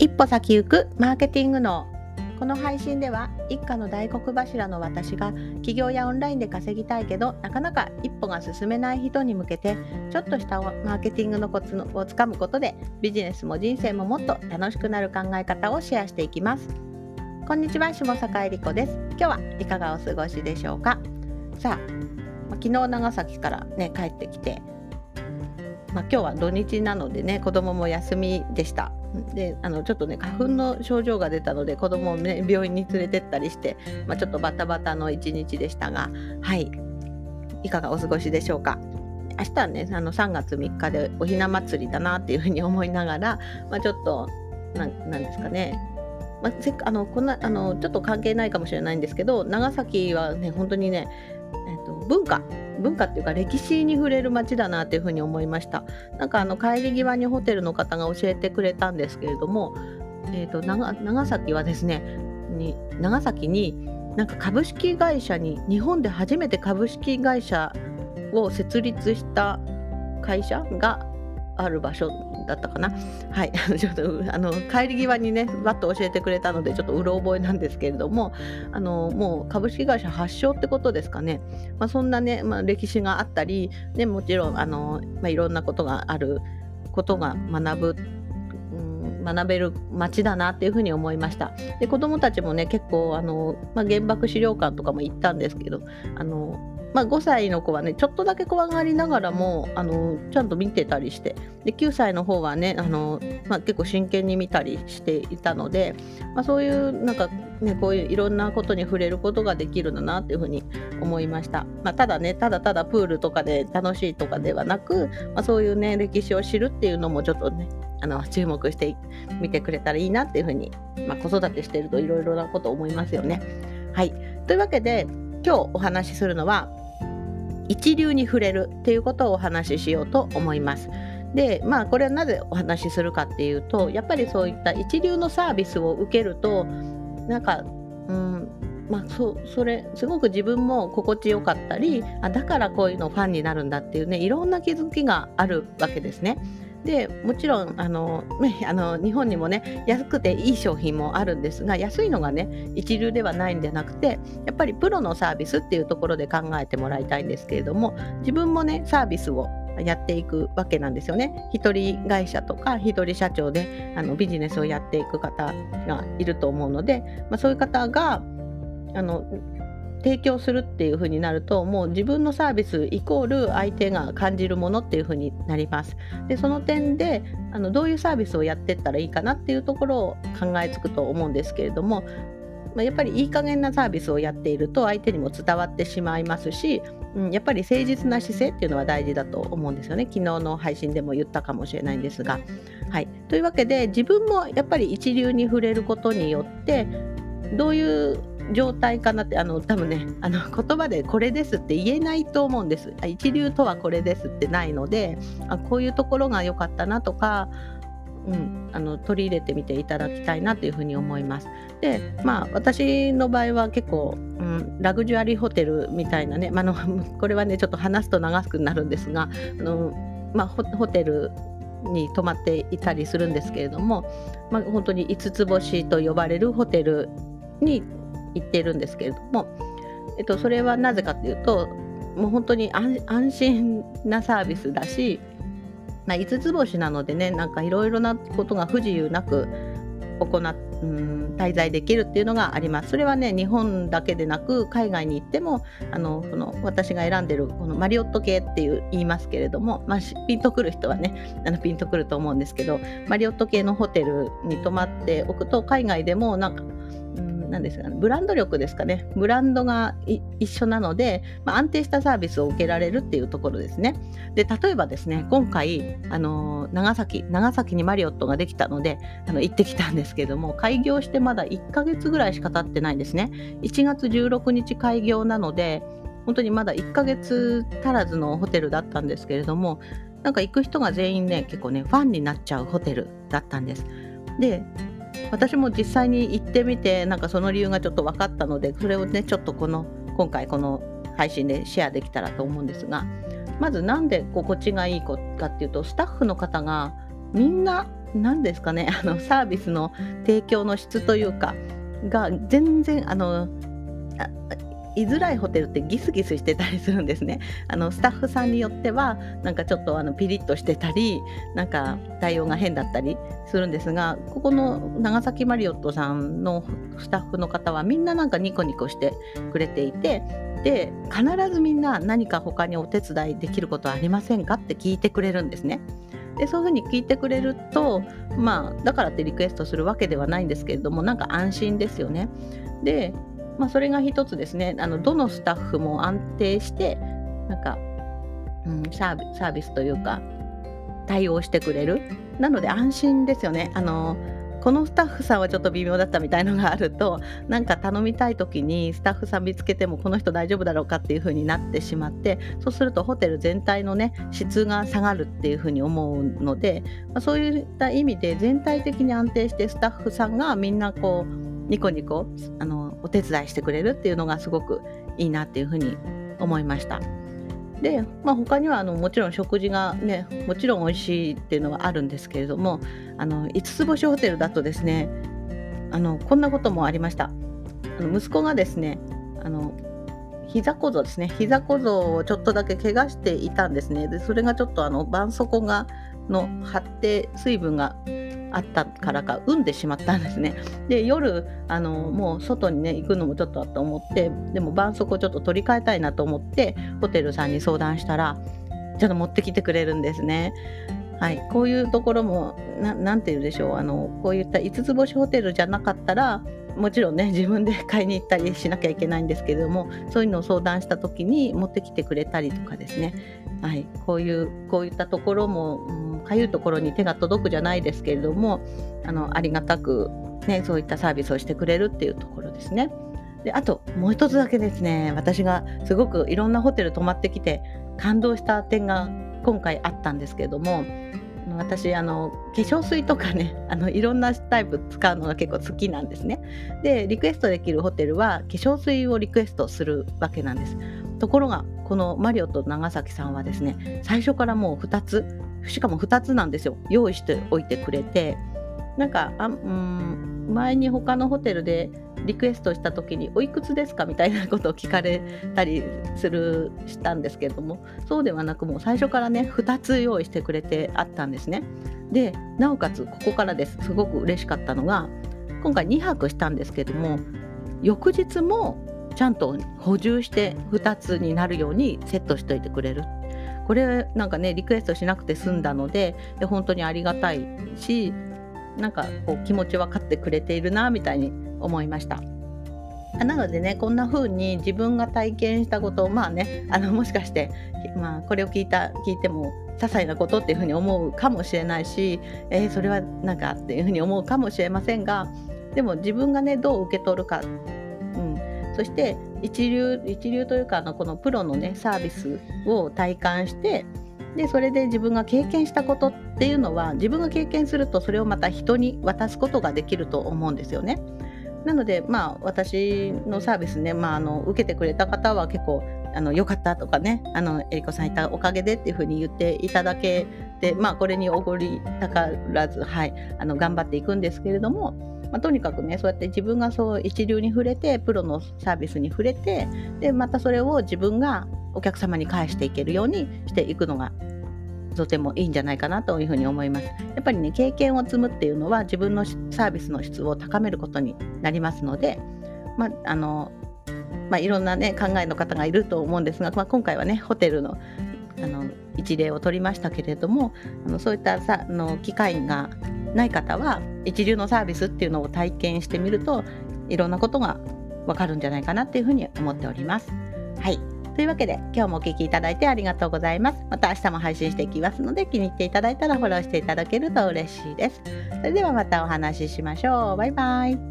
一歩先行くマーケティングのこの配信では一家の大黒柱の私が起業やオンラインで稼ぎたいけどなかなか一歩が進めない人に向けてちょっとしたマーケティングのコツをつかむことでビジネスも人生ももっと楽しくなる考え方をシェアしていきます。こんにちは下坂恵理子です。今日はいかがお過ごしでしょうか？さあ昨日長崎からね帰ってきてまあ、今日は土日なのでね子供も休みでした。であのちょっとね花粉の症状が出たので子供をね病院に連れてったりして、まあ、ちょっとバタバタの一日でしたがはい。いかがお過ごしでしょうか。明日はねあの3月3日でおひな祭りだなっていうふうに思いながら、まあ、ちょっとなんですかね。あ、のちょっと関係ないかもしれないんですけど長崎はね本当にね、と文化文化っていうか歴史に触れる街だなっていうふうに思いました。なんかあの帰り際にホテルの方が教えてくれたんですけれども、えーと、長長崎はですねに長崎になんか株式会社に日本で初めて株式会社を設立した会社がある場所だったかな。はい、ちょっとあの帰り際にね、バッと教えてくれたので、ちょっとうろ覚えなんですけれども、あのもう株式会社発祥ってことですかね。まあ、そんなね、まあ、歴史があったり、ね、もちろんあの、まあ、いろんなことがあることが学ぶ学べる街だなっていうふうに思いましたで子どもたちもね結構あの、まあ、原爆資料館とかも行ったんですけどあのまあ、5歳の子はねちょっとだけ怖がりながらもあのちゃんと見てたりしてで9歳の方はねあの、まあ、結構真剣に見たりしていたので、まあ、そういうなんかねこういういろんなことに触れることができるんだなっていうふうに思いました、まあ、ただねただただプールとかで楽しいとかではなく、まあ、そういうね歴史を知るっていうのもちょっとねあの注目してみてくれたらいいなっていうふうに、まあ、子育てしてるといろいろなこと思いますよね。はいというわけで今日お話しするのは一流に触れるっていうことをお話ししようと思います。でまあこれはなぜお話しするかっていうとやっぱりそういった一流のサービスを受けるとなんかうんまあ、そそれすごく自分も心地よかったりあだからこういうのファンになるんだっていうねいろんな気づきがあるわけですね。でもちろんあの、ね、あの日本にもね安くていい商品もあるんですが安いのがね一流ではないんじゃなくてやっぱりプロのサービスっていうところで考えてもらいたいんですけれども自分もねサービスをやっていくわけなんですよね。一人会社とか一人社長であのビジネスをやっていく方がいると思うので、まあ、そういう方があの提供するっていう風になるともう自分のサービスイコール相手が感じるものっていう風になります。でその点であのどういうサービスをやってったらいいかなっていうところを考えつくと思うんですけれども、まあ、やっぱりいい加減なサービスをやっていると相手にも伝わってしまいますし、うん、やっぱり誠実な姿勢っていうのは大事だと思うんですよね昨日の配信でも言ったかもしれないんですが。はい、というわけで自分もやっぱり一流に触れることによってどういう状態かなってあの多分ねあの言葉でこれですって言えないと思うんです。一流とはこれですってないのであこういうところが良かったなとかうん、あの取り入れてみていただきたいなというふうに思います。でまあ私の場合は結構、うん、ラグジュアリーホテルみたいなね、まあの これはねちょっと話すと長くなるんですがあの、まあ、ホテルに泊まっていたりするんですけれども、まあ、本当に5つ星と呼ばれるホテルに言ってるんですけれども、えっと、それはなぜかというともう本当に安心なサービスだし、まあ、5つ星なのでねなんかいろいろなことが不自由なく行っうん滞在できるっていうのがあります。それはね日本だけでなく海外に行ってもあのその私が選んでるこのマリオット系っていう言いますけれども、まあ、ピンとくる人はねあのピンとくると思うんですけどマリオット系のホテルに泊まっておくと海外でもなんかなんですかね、ブランド力ですかね、ブランドが一緒なので、まあ、安定したサービスを受けられるっていうところですね。で、例えばですね、今回、あの長崎、長崎にマリオットができたので、あの行ってきたんですけども、開業してまだ1ヶ月ぐらいしか経ってないんですね。1月16日開業なので、本当にまだ1ヶ月足らずのホテルだったんですけれども、なんか行く人が全員ね、結構ね、ファンになっちゃうホテルだったんです。で、私も実際に行ってみてなんかその理由がちょっと分かったのでそれをねちょっとこの今回この配信でシェアできたらと思うんですがまず何で心地がいいかっていうとスタッフの方がみんな何ですかねあのサービスの提供の質というかが全然あの居づらいホテルってギスギスしてたりするんですね。あのスタッフさんによってはなんかちょっとあのピリッとしてたりなんか対応が変だったりするんですがここの長崎マリオットさんのスタッフの方はみんななんかニコニコしてくれていてで必ずみんな何か他にお手伝いできることはありませんかって聞いてくれるんですね。でそういうふうに聞いてくれるとまあだからってリクエストするわけではないんですけれどもなんか安心ですよね。でまあ、それが一つですね。あのどのスタッフも安定してなんか、うん、サービスというか対応してくれる。なので安心ですよね。あのこのスタッフさんはちょっと微妙だったみたいのがあるとなんか頼みたい時にスタッフさん見つけてもこの人大丈夫だろうかっていう風になってしまってそうするとホテル全体のね質が下がるっていう風に思うので、まあ、そういった意味で全体的に安定してスタッフさんがみんなこうニコニコあのお手伝いしてくれるっていうのがすごくいいなっていうふうに思いました。で、まあ、他にはあのもちろん食事がねもちろん美味しいっていうのはあるんですけれどもあの5つ星ホテルだとですねあのこんなこともありました。あの息子がですねあの膝小僧ですね。膝小僧をちょっとだけ怪我していたんですね。でそれがちょっとあの絆創膏がの張って水分があったからか産んでしまったんですね。で夜あのもう外にね行くのもちょっとと思ってでも絆創膏ちょっと取り替えたいなと思ってホテルさんに相談したらちょっと持ってきてくれるんですね。はい、こういうところも何て言うでしょう。あのこういった5つ星ホテルじゃなかったらもちろんね自分で買いに行ったりしなきゃいけないんですけれどもそういうのを相談した時に持ってきてくれたりとかですね、はい、こういうこういったところも、うんかゆいところに手が届くじゃないですけれどもあのありがたく、ね、そういったサービスをしてくれるっていうところですね。であともう一つだけですね。私がすごくいろんなホテル泊まってきて感動した点が今回あったんですけども私あの化粧水とかね あのいろんなタイプ使うのが結構好きなんですね。でリクエストできるホテルは化粧水をリクエストするわけなんです。ところがこのマリオと長崎さんはですね最初からもう2つしかも2つなんですよ。用意しておいてくれて。なんかあうん前に他のホテルでリクエストした時に「おいくつですか?」みたいなことを聞かれたりするしたんですけれどもそうではなくもう最初からね2つ用意してくれてあったんですね。でなおかつここからですすごく嬉しかったのが今回2泊したんですけども翌日もちゃんと補充して2つになるようにセットしといてくれるこれなんかねリクエストしなくて済んだのでで本当にありがたいしなんかこう気持ち分かってくれているなみたいに思いました。なのでねこんな風に自分が体験したことをまあねあのもしかして、まあ、これを聞いた聞いても些細なことっていうふうに思うかもしれないし、えー、それはなんかっていうふうに思うかもしれませんがでも自分がねどう受け取るか、うん、そして一流一流というかあのこのプロのねサービスを体感してでそれで自分が経験したことっていうのは自分が経験するとそれをまた人に渡すことができると思うんですよね。なのでまあ私のサービスね、まあ、あの受けてくれた方は結構あのよかったとかねあのえりこさんいたおかげでっていうふうに言っていただけてまあこれにおごりたからずはいあの頑張っていくんですけれどもまあ、とにかくねそうやって自分がそう一流に触れてプロのサービスに触れてでまたそれを自分がお客様に返していけるようにしていくのがとてもいいんじゃないかなというふうに思います。やっぱりね経験を積むっていうのは自分のサービスの質を高めることになりますので、まああのまあ、いろんな、ね、考えの方がいると思うんですが、まあ、今回はねホテルのあの一例を取りましたけれどもあのそういったさあの機会がない方は一流のサービスっていうのを体験してみるといろんなことがわかるんじゃないかなっていうふうに思っております。はいというわけで今日もお聴きいただいてありがとうございます。また明日も配信していきますので気に入っていただいたらフォローしていただけると嬉しいです。それではまたお話ししましょう。バイバイ。